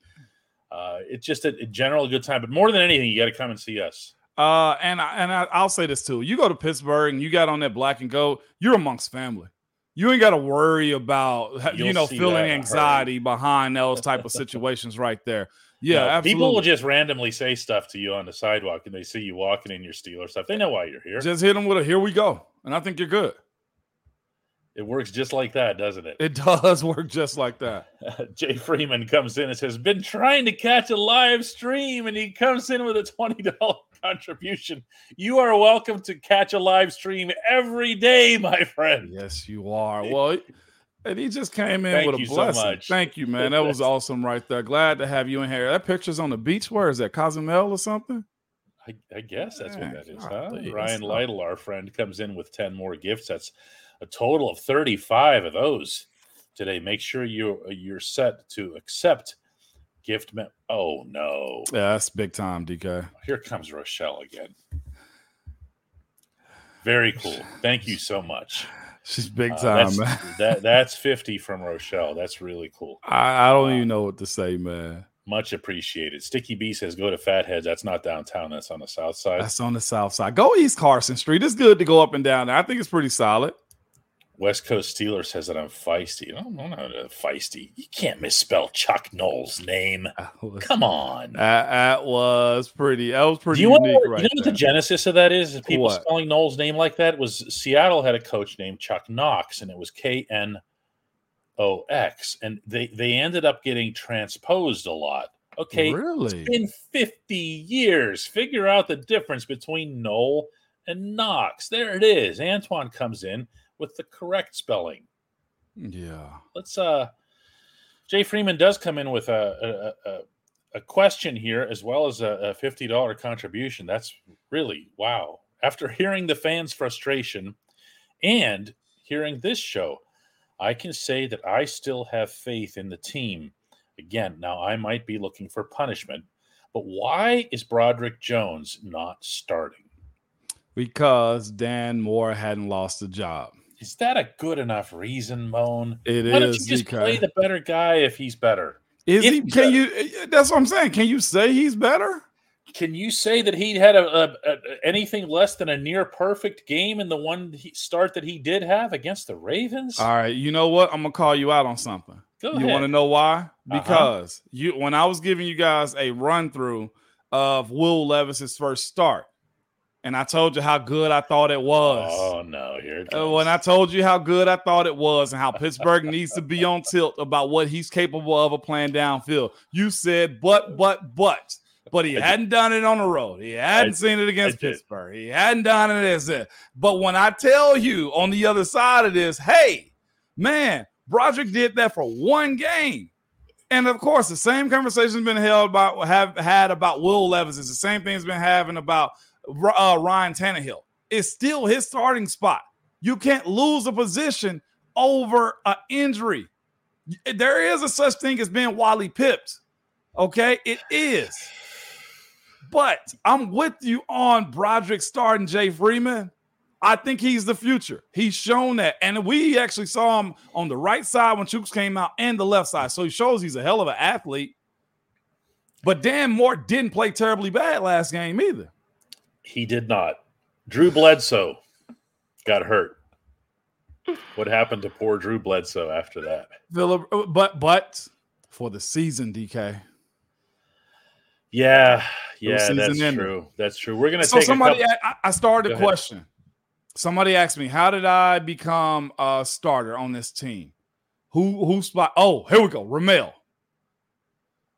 Uh, it's just a, a general good time. But more than anything, you got to come and see us. Uh, and I, and I, I'll say this too: you go to Pittsburgh and you got on that black and gold, you're amongst family. You ain't got to worry about you You'll know feeling in a hurry. anxiety behind those type of situations right there. Yeah, No, absolutely. People will just randomly say stuff to you on the sidewalk, and they see you walking in your Steeler stuff. They know why you're here. just hit them with a "Here we go," and I think you're good. it works just like that, doesn't it? It does [LAUGHS] work just like that. [LAUGHS] Jay Freeman comes in and says, "Been trying to catch a live stream," and he comes in with a twenty dollar [LAUGHS] contribution. You are welcome to catch a live stream every day, my friend. Yes, you are. Well, and he just came in Thank with a you so blessing. Thank you, man. That was [LAUGHS] awesome right there. Glad to have you in here. That picture's on the beach. Where is that? Cozumel or something? I, I guess that's what that is, huh? Ryan. Lytle, our friend, comes in with ten more gifts. That's a total of thirty-five of those today. Make sure you you're set to accept gift. Me- oh no! Yeah, that's big time, DK. Here comes Rochelle again. Very cool. Thank you so much. She's big Uh, time, that's, man. [LAUGHS] that that's 50 from Rochelle. That's really cool. I, I don't Wow. even know what to say, man. Much appreciated. Sticky B says go to Fatheads. That's not downtown. That's on the south side. That's on the south side. Go East Carson Street. It's good to go up and down there. I think it's pretty solid. West Coast Steeler says that I'm feisty. Oh, I'm not feisty. You can't misspell Chuck Noll's name. Was, Come on. that, that was pretty. That was Do pretty you, unique, you right know what the genesis of that is? Is People What? spelling Noll's name like that was Seattle had a coach named Chuck Knox, and it was K N O X, and they they ended up getting transposed a lot. Okay, really? It's been 50 years. Figure out the difference between Noll and Knox. There it is. Antoine comes in with the correct spelling. yeah. Let's uh Jay Freeman does come in with a a, a, a question here as well as a, a $50 contribution. That's really wow. After hearing the fans' frustration and hearing this show, I can say that I still have faith in the team. Again, now I might be looking for punishment, but why is Broderick Jones not starting? Because Dan Moore hadn't lost a job. Is that a good enough reason, Moan? It Why don't you just DK. play the better guy if he's better? Is If he? Can better. you? That's what I'm saying. Can you say he's better? Can you say that he had a, a, a anything less than a near perfect game in the one he, start that he did have against the Ravens? All right. You know what? I'm gonna call you out on something. Go You want to know why? Uh-huh. Because you when I was giving you guys a run through of Will Levis's first start, and I told you how good I thought it was. Oh no, here it Uh, comes. when I told you how good I thought it was and how Pittsburgh needs to be on tilt about what he's capable of of playing downfield, you said, but, but, but. But he I hadn't done it on the road. He hadn't I- seen it against. Pittsburgh. He hadn't done it as it. But when I tell you on the other side of this, hey, man, Broderick did that for one game. And of course, the same conversation's been held about have had about Will Levis. It's the same thing's been having about uh, Ryan Tannehill. It's still his starting spot. You can't lose a position over an injury. There is a such thing as being Wally pipped. Okay, it is. But I'm with you on Broderick starting Jay Freeman. I think he's the future. He's shown that. And we actually saw him on the right side when Chooks came out and the left side. So he shows he's a hell of an athlete. But Dan Moore didn't play terribly bad last game either. He did not. Drew Bledsoe got hurt. What happened to poor Drew Bledsoe after that? Phillip, uh, but but for the season, DK. Yeah, yeah, that's ended. true. That's true. We're gonna So take somebody, couple. I, I started Go a ahead. question. Somebody asked me, "How did I become a starter on this team? Who who spot? Oh, here we go. Ramel.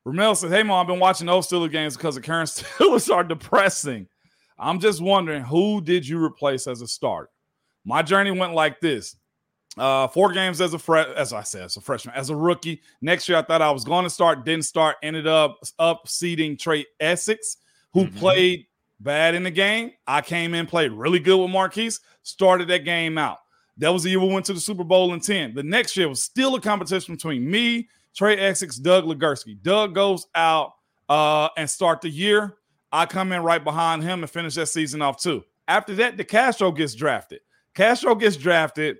Ramel said, "Hey, mom, I've been watching those Steelers games because the current [LAUGHS] Steelers are depressing. I'm just wondering, who did you replace as a starter? My journey went like this: Uh, four games as a fresh, as I said, as a freshman, as a rookie. Next year, I thought I was going to start, didn't start. Ended up up seeding Trai Essex, who mm-hmm. played bad in the game. I came in, played really good with Maurkice, started that game out. That was the year we went to the Super Bowl in 10. The next year was still a competition between me, Trai Essex, Doug Legursky. Doug goes out uh, and start the year. I come in right behind him and finish that season off too. After that, DeCastro gets drafted. Castro gets drafted.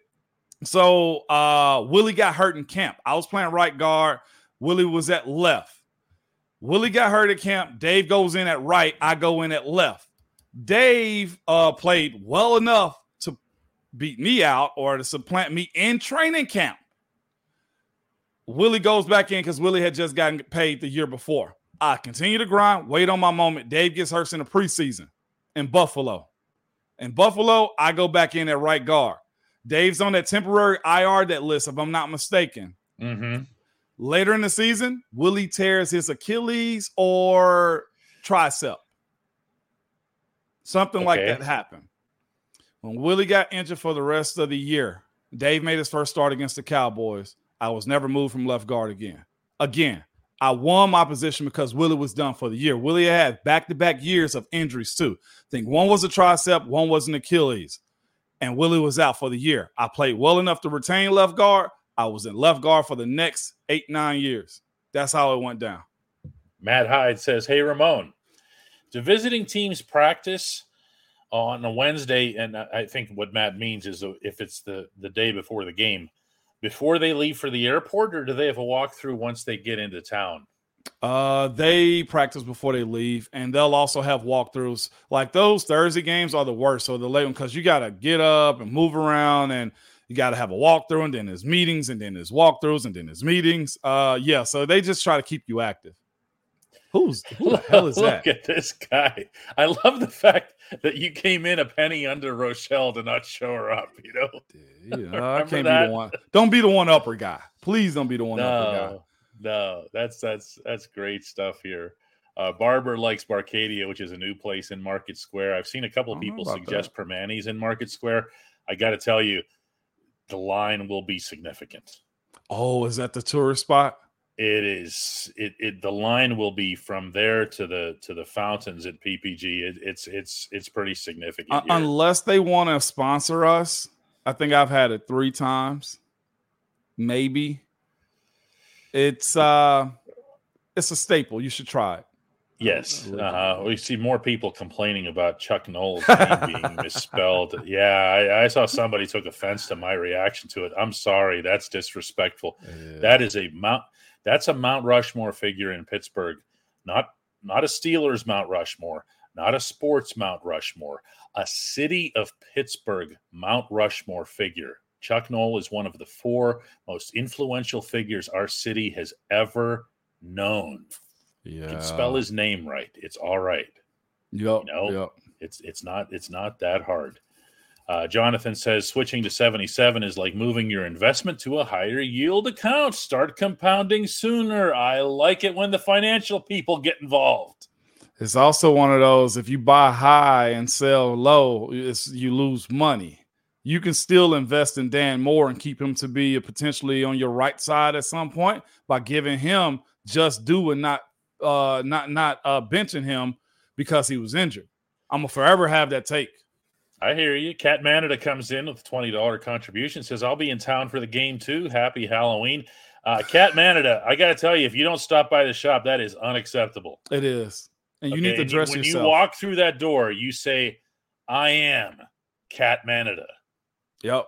So uh, Willie got hurt in camp. I was playing right guard. Willie was at left. Willie got hurt at camp. Dave goes in at right. I go in at left. Dave uh, played well enough to beat me out or to supplant me in training camp. Willie goes back in because Willie had just gotten paid the year before. I continue to grind, wait on my moment. Dave gets hurt in the preseason in Buffalo. In Buffalo, I go back in at right guard. Dave's on that temporary IR that list, if I'm not mistaken. Mm-hmm. Later in the season, Willie tears his Achilles or tricep. Something okay. like that happened. When Willie got injured for the rest of the year, Dave made his first start against the Cowboys. I was never moved from left guard again. Again, I won my position because Willie was done for the year. Willie had back to back years of injuries too. I think one was a tricep, one was an Achilles, and Willie was out for the year. I played well enough to retain left guard. I was in left guard for the next eight, nine years. That's how it went down. Matt Hyde says, Hey, Ramon, do visiting teams practice on a Wednesday? And I think what Matt means is uh, if it's the, the day before the game, before they leave for the airport, or do they have a walkthrough once they get into town? Uh, they practice before they leave, and they'll also have walkthroughs. Like those Thursday games are the worst. So the late one because you got to get up and move around, and you got to have a walkthrough, and then there's meetings, and then there's walkthroughs, and then there's meetings. Uh, yeah. So they just try to keep you active. Who's [LAUGHS] who the hell is that? Look at this guy. I love the fact that you came in a penny under Rochelle to not show her up. You know, you [LAUGHS] know I can't that? be the one. Don't be the one upper guy. Please don't be the one no, upper guy. No, that's that's that's great stuff here. Uh, Barber likes Barcadia, which is a new place in Market Square. I've seen a couple of people suggest that. Primanti's in Market Square. I got to tell you, the line will be significant. Oh, is that the tourist spot? It is. It, it the line will be from there to the to the fountains at PPG. It, it's it's it's pretty significant. Uh, unless they want to sponsor us, I think I've had it three times, maybe. It's uh, it's a staple. You should try it. Yes, uh, we see more people complaining about Chuck Noll's [LAUGHS] name being misspelled. Yeah, I, I, saw somebody took offense to my reaction to it. I'm sorry, that's disrespectful. Yeah. That is a mount. That's a Mount Rushmore figure in Pittsburgh, not not a Steelers Mount Rushmore, not a sports Mount Rushmore, a city of Pittsburgh Mount Rushmore figure. Chuck Noll is one of the four most influential figures our city has ever known. Yeah. can spell his name right. It's all right. Yep. You know, yep. it's it's not it's not that hard. Uh, Jonathan says switching to 77 is like moving your investment to a higher yield account. Start compounding sooner. I like it when the financial people get involved. It's also one of those if you buy high and sell low, you lose money. You can still invest in Dan Moore and keep him to be potentially on your right side at some point by giving him just do and not uh not not uh benching him because he was injured. I'm gonna forever have that take. I hear you. Cat Manada comes in with a twenty dollar contribution. Says I'll be in town for the game too. Happy Halloween, uh, Cat Manada. I got to tell you, if you don't stop by the shop, that is unacceptable. It is, and you okay? need to dress when yourself. When you walk through that door, you say, "I am Cat Manada." Yep.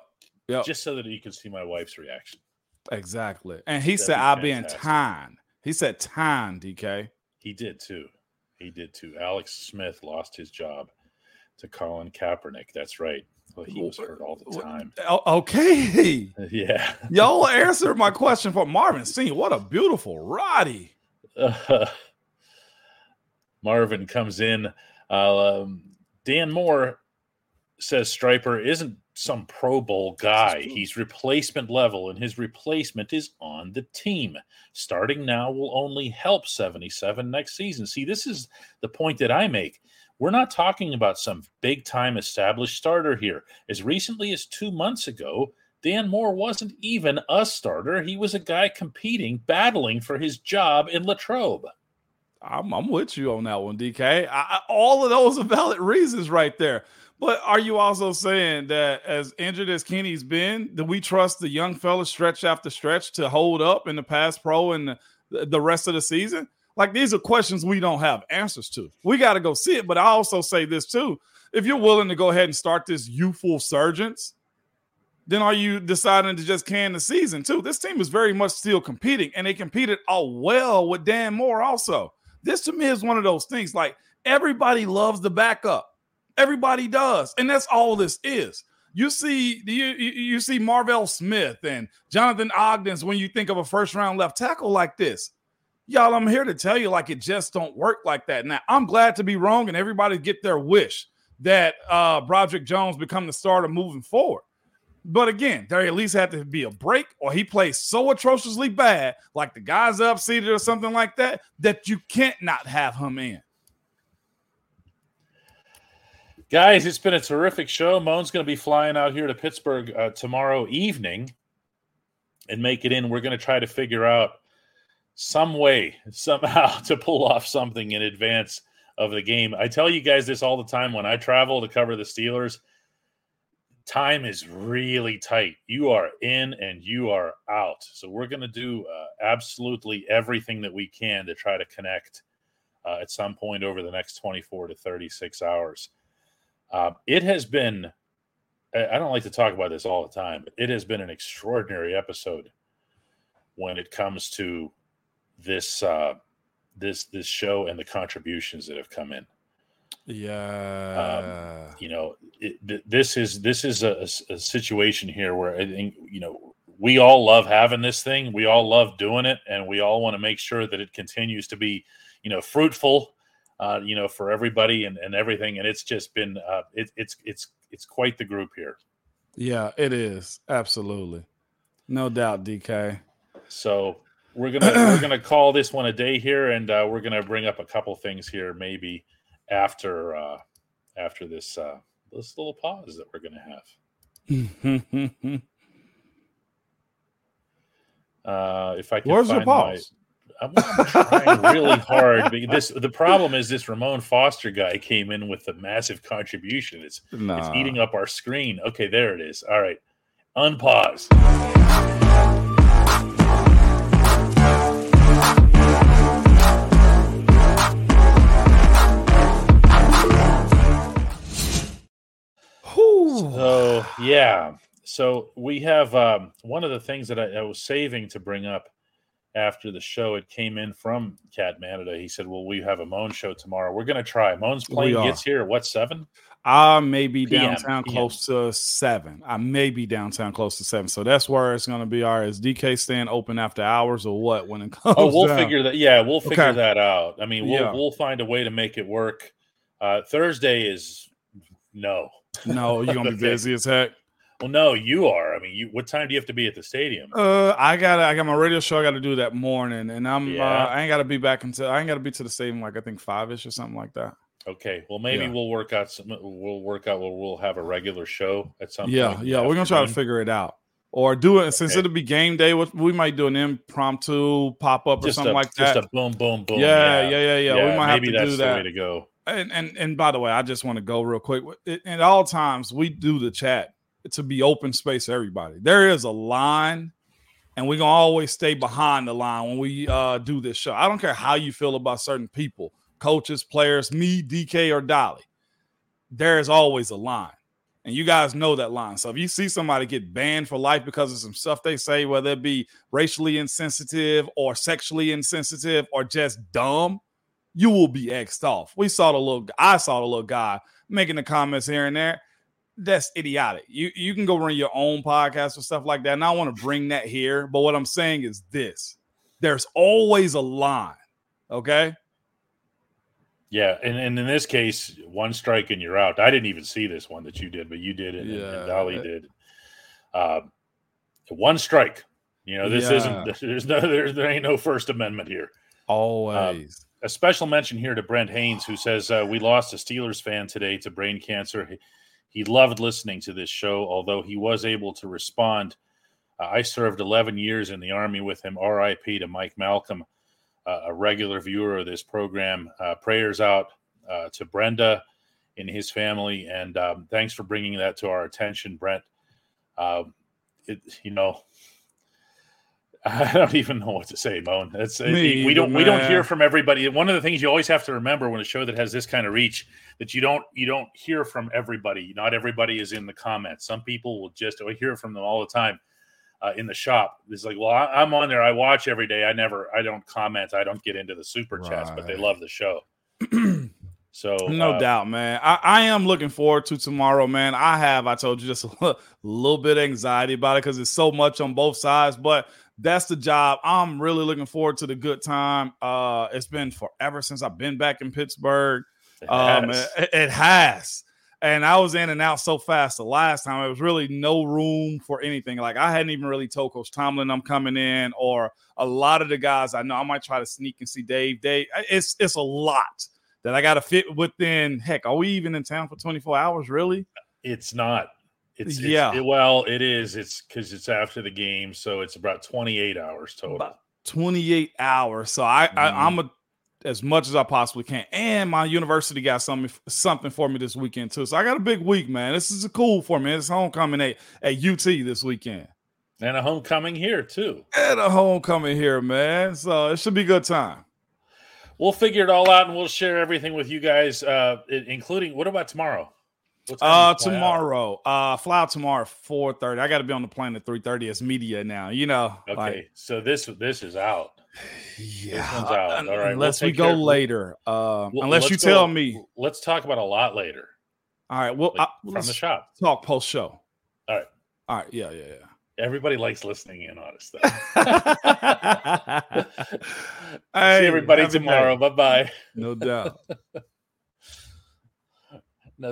Yep. Just so that you can see my wife's reaction. Exactly. And he That'd said, "I'll be in town." He said time, DK. He did too. He did too. Alex Smith lost his job to Colin Kaepernick. That's right. Well, he was hurt all the time. Okay. [LAUGHS] yeah. Y'all answered my question for Marvin Senior. What a beautiful Roddy. Uh, [LAUGHS] Marvin comes in. Uh, um, Dan Moore says Striper isn't some Pro Bowl guy. He's replacement level, and his replacement is on the team. Starting now will only help 77 next season. See, this is the point that I make. We're not talking about some big time established starter here. As recently as two months ago, Dan Moore wasn't even a starter. He was a guy competing, battling for his job in Latrobe. I'm, I'm with you on that one, DK. I, all of those are valid reasons right there. But are you also saying that as injured as Kenny's been, do we trust the young fella stretch after stretch to hold up in the pass pro and the, the rest of the season? Like these are questions we don't have answers to. We got to go see it. But I also say this too: if you're willing to go ahead and start this youthful surgeons, then are you deciding to just can the season too? This team is very much still competing, and they competed all well with Dan Moore. Also, this to me is one of those things. Like everybody loves the backup. Everybody does, and that's all this is. You see, you, you see Marvel Smith and Jonathan Ogden's when you think of a first round left tackle like this. Y'all, I'm here to tell you, like it just don't work like that. Now, I'm glad to be wrong, and everybody get their wish that uh Broderick Jones become the starter moving forward. But again, there at least had to be a break, or he plays so atrociously bad, like the guy's up seated or something like that, that you can't not have him in. Guys, it's been a terrific show. Moan's going to be flying out here to Pittsburgh uh, tomorrow evening and make it in. We're going to try to figure out some way, somehow, [LAUGHS] to pull off something in advance of the game. I tell you guys this all the time when I travel to cover the Steelers. Time is really tight. You are in and you are out. So we're going to do uh, absolutely everything that we can to try to connect uh, at some point over the next 24 to 36 hours. Uh, it has been, I don't like to talk about this all the time, but it has been an extraordinary episode when it comes to this uh, this this show and the contributions that have come in. Yeah, um, you know, it, this is this is a, a, situation here where I think you know we all love having this thing, we all love doing it, and we all want to make sure that it continues to be, you know, fruitful uh, you know, for everybody and, and everything. And it's just been uh, it, it's it's it's quite the group here. Yeah, it is absolutely, no doubt, DK. So we're gonna we're [CLEARS THROAT] gonna call this one a day here, and uh, we're gonna bring up a couple things here maybe after uh, after this uh, this little pause that we're gonna have. [LAUGHS] uh, if I can Where's the pause? I'm, [LAUGHS] I'm trying really hard. This the problem is this Ramon Foster guy came in with a massive contribution. It's nah. it's eating up our screen. Okay, there it is. All right, unpause. So yeah, so we have um, one of the things that I, I was saving to bring up after the show. It came in from Cat Manada. He said, "Well, we have a Moan show tomorrow. We're going to try. Moan's plane gets here. What seven? I may be downtown PM. close to seven. I may be downtown close to seven. So that's where it's going to be. Our is DK stand open after hours or what when it [LAUGHS] comes? Oh, we'll down. figure that. Yeah, we'll figure okay. that out. I mean, we'll yeah. we'll find a way to make it work. Uh, Thursday is no. No, you're gonna be [LAUGHS] busy as heck. Well, no, you are. I mean, you. What time do you have to be at the stadium? Uh, I got I got my radio show. I got to do that morning, and I'm. Yeah. Uh, I ain't got to be back until I ain't got to be to the stadium like I think five ish or something like that. Okay, well maybe yeah. we'll work out some. We'll work out. We'll, we'll have a regular show at some. Yeah, point yeah. We're gonna try to figure it out, or do it since it'll be game day. We might do an impromptu pop up or something a, like that. Just a boom, boom, boom. Yeah, yeah, yeah, yeah. yeah. we might have to do that. way to go. And and and by the way, I just want to go real quick. At all times, we do the chat to be open space for everybody. There is a line, and we're gonna always stay behind the line when we uh, do this show. I don't care how you feel about certain people, coaches, players, me, DK, or Dolly. There is always a line. And you guys know that line. So if you see somebody get banned for life because of some stuff they say, whether it be racially insensitive or sexually insensitive or just dumb, you will be xed off. We saw the little I saw the little guy making the comments here and there that's idiotic. You you can go run your own podcast or stuff like that. And I want to bring that here, but what I'm saying is this: there's always a line. Okay. Yeah, and, and in this case, one strike and you're out. I didn't even see this one that you did, but you did, and, yeah. and Dolly did. Uh, one strike. You know, this yeah. isn't. [LAUGHS] There's no. There, there ain't no First Amendment here. Always. A special mention here to Brent Haynes, who says uh, we lost a Steelers fan today to brain cancer. He, he loved listening to this show, although he was able to respond. Uh, I served 11 years in the Army with him. RIP to Mike Malcolm, uh, a regular viewer of this program. Uh, prayers out uh, to Brenda and his family. And um, thanks for bringing that to our attention, Brent. Um, it, you know, [LAUGHS] I don't even know what to say, Moan. That's Me, we don't we don't hear from everybody. One of the things you always have to remember when a show that has this kind of reach that you don't you don't hear from everybody. Not everybody is in the comments. Some people will just I hear from them all the time uh, in the shop. It's like, well, I, am on there. I watch every day. I never I don't comment. I don't get into the super right. chats, but they love the show. [CLEARS THROAT] So no uh, doubt, man. I, I, am looking forward to tomorrow, man. I have, I told you, just [LAUGHS] a little bit of anxiety about it because it's so much on both sides. But that's the job. I'm really looking forward to the good time. Uh, it's been forever since I've been back in Pittsburgh. It um, has. It, it, has. And I was in and out so fast the last time. It was really no room for anything. Like I hadn't even really told Coach Tomlin I'm coming in, or a lot of the guys I know. I might try to sneak and see Dave. Dave, it's it's a lot that I got to fit within. Heck, are we even in town for 24 hours? Really? It's not. It's, yeah. It, well, it is. It's because it's after the game, so it's about 28 hours total. About 28 hours. So I, mm. I I'm a as much as I possibly can. And my university got something something for me this weekend too. So I got a big week, man. This is a cool for me. It's homecoming at, at UT this weekend. And a homecoming here too. And a homecoming here, man. So it should be a good time. We'll figure it all out and we'll share everything with you guys, uh, including what about tomorrow? Uh, tomorrow, out? uh, fly out tomorrow four thirty. I got to be on the plane at three thirty as media now. You know. Okay, like, so this this is out. [SIGHS] Yeah, this one's out. All right, unless we'll we go care. later. Uh, well, unless you go, tell me. Let's talk about a lot later. All right. Well, like, from the shop. Talk post show. All right. All right. Yeah. Yeah. Yeah. Everybody likes listening in on us. [LAUGHS] [LAUGHS] hey, See everybody tomorrow. Bye bye. No doubt. [LAUGHS]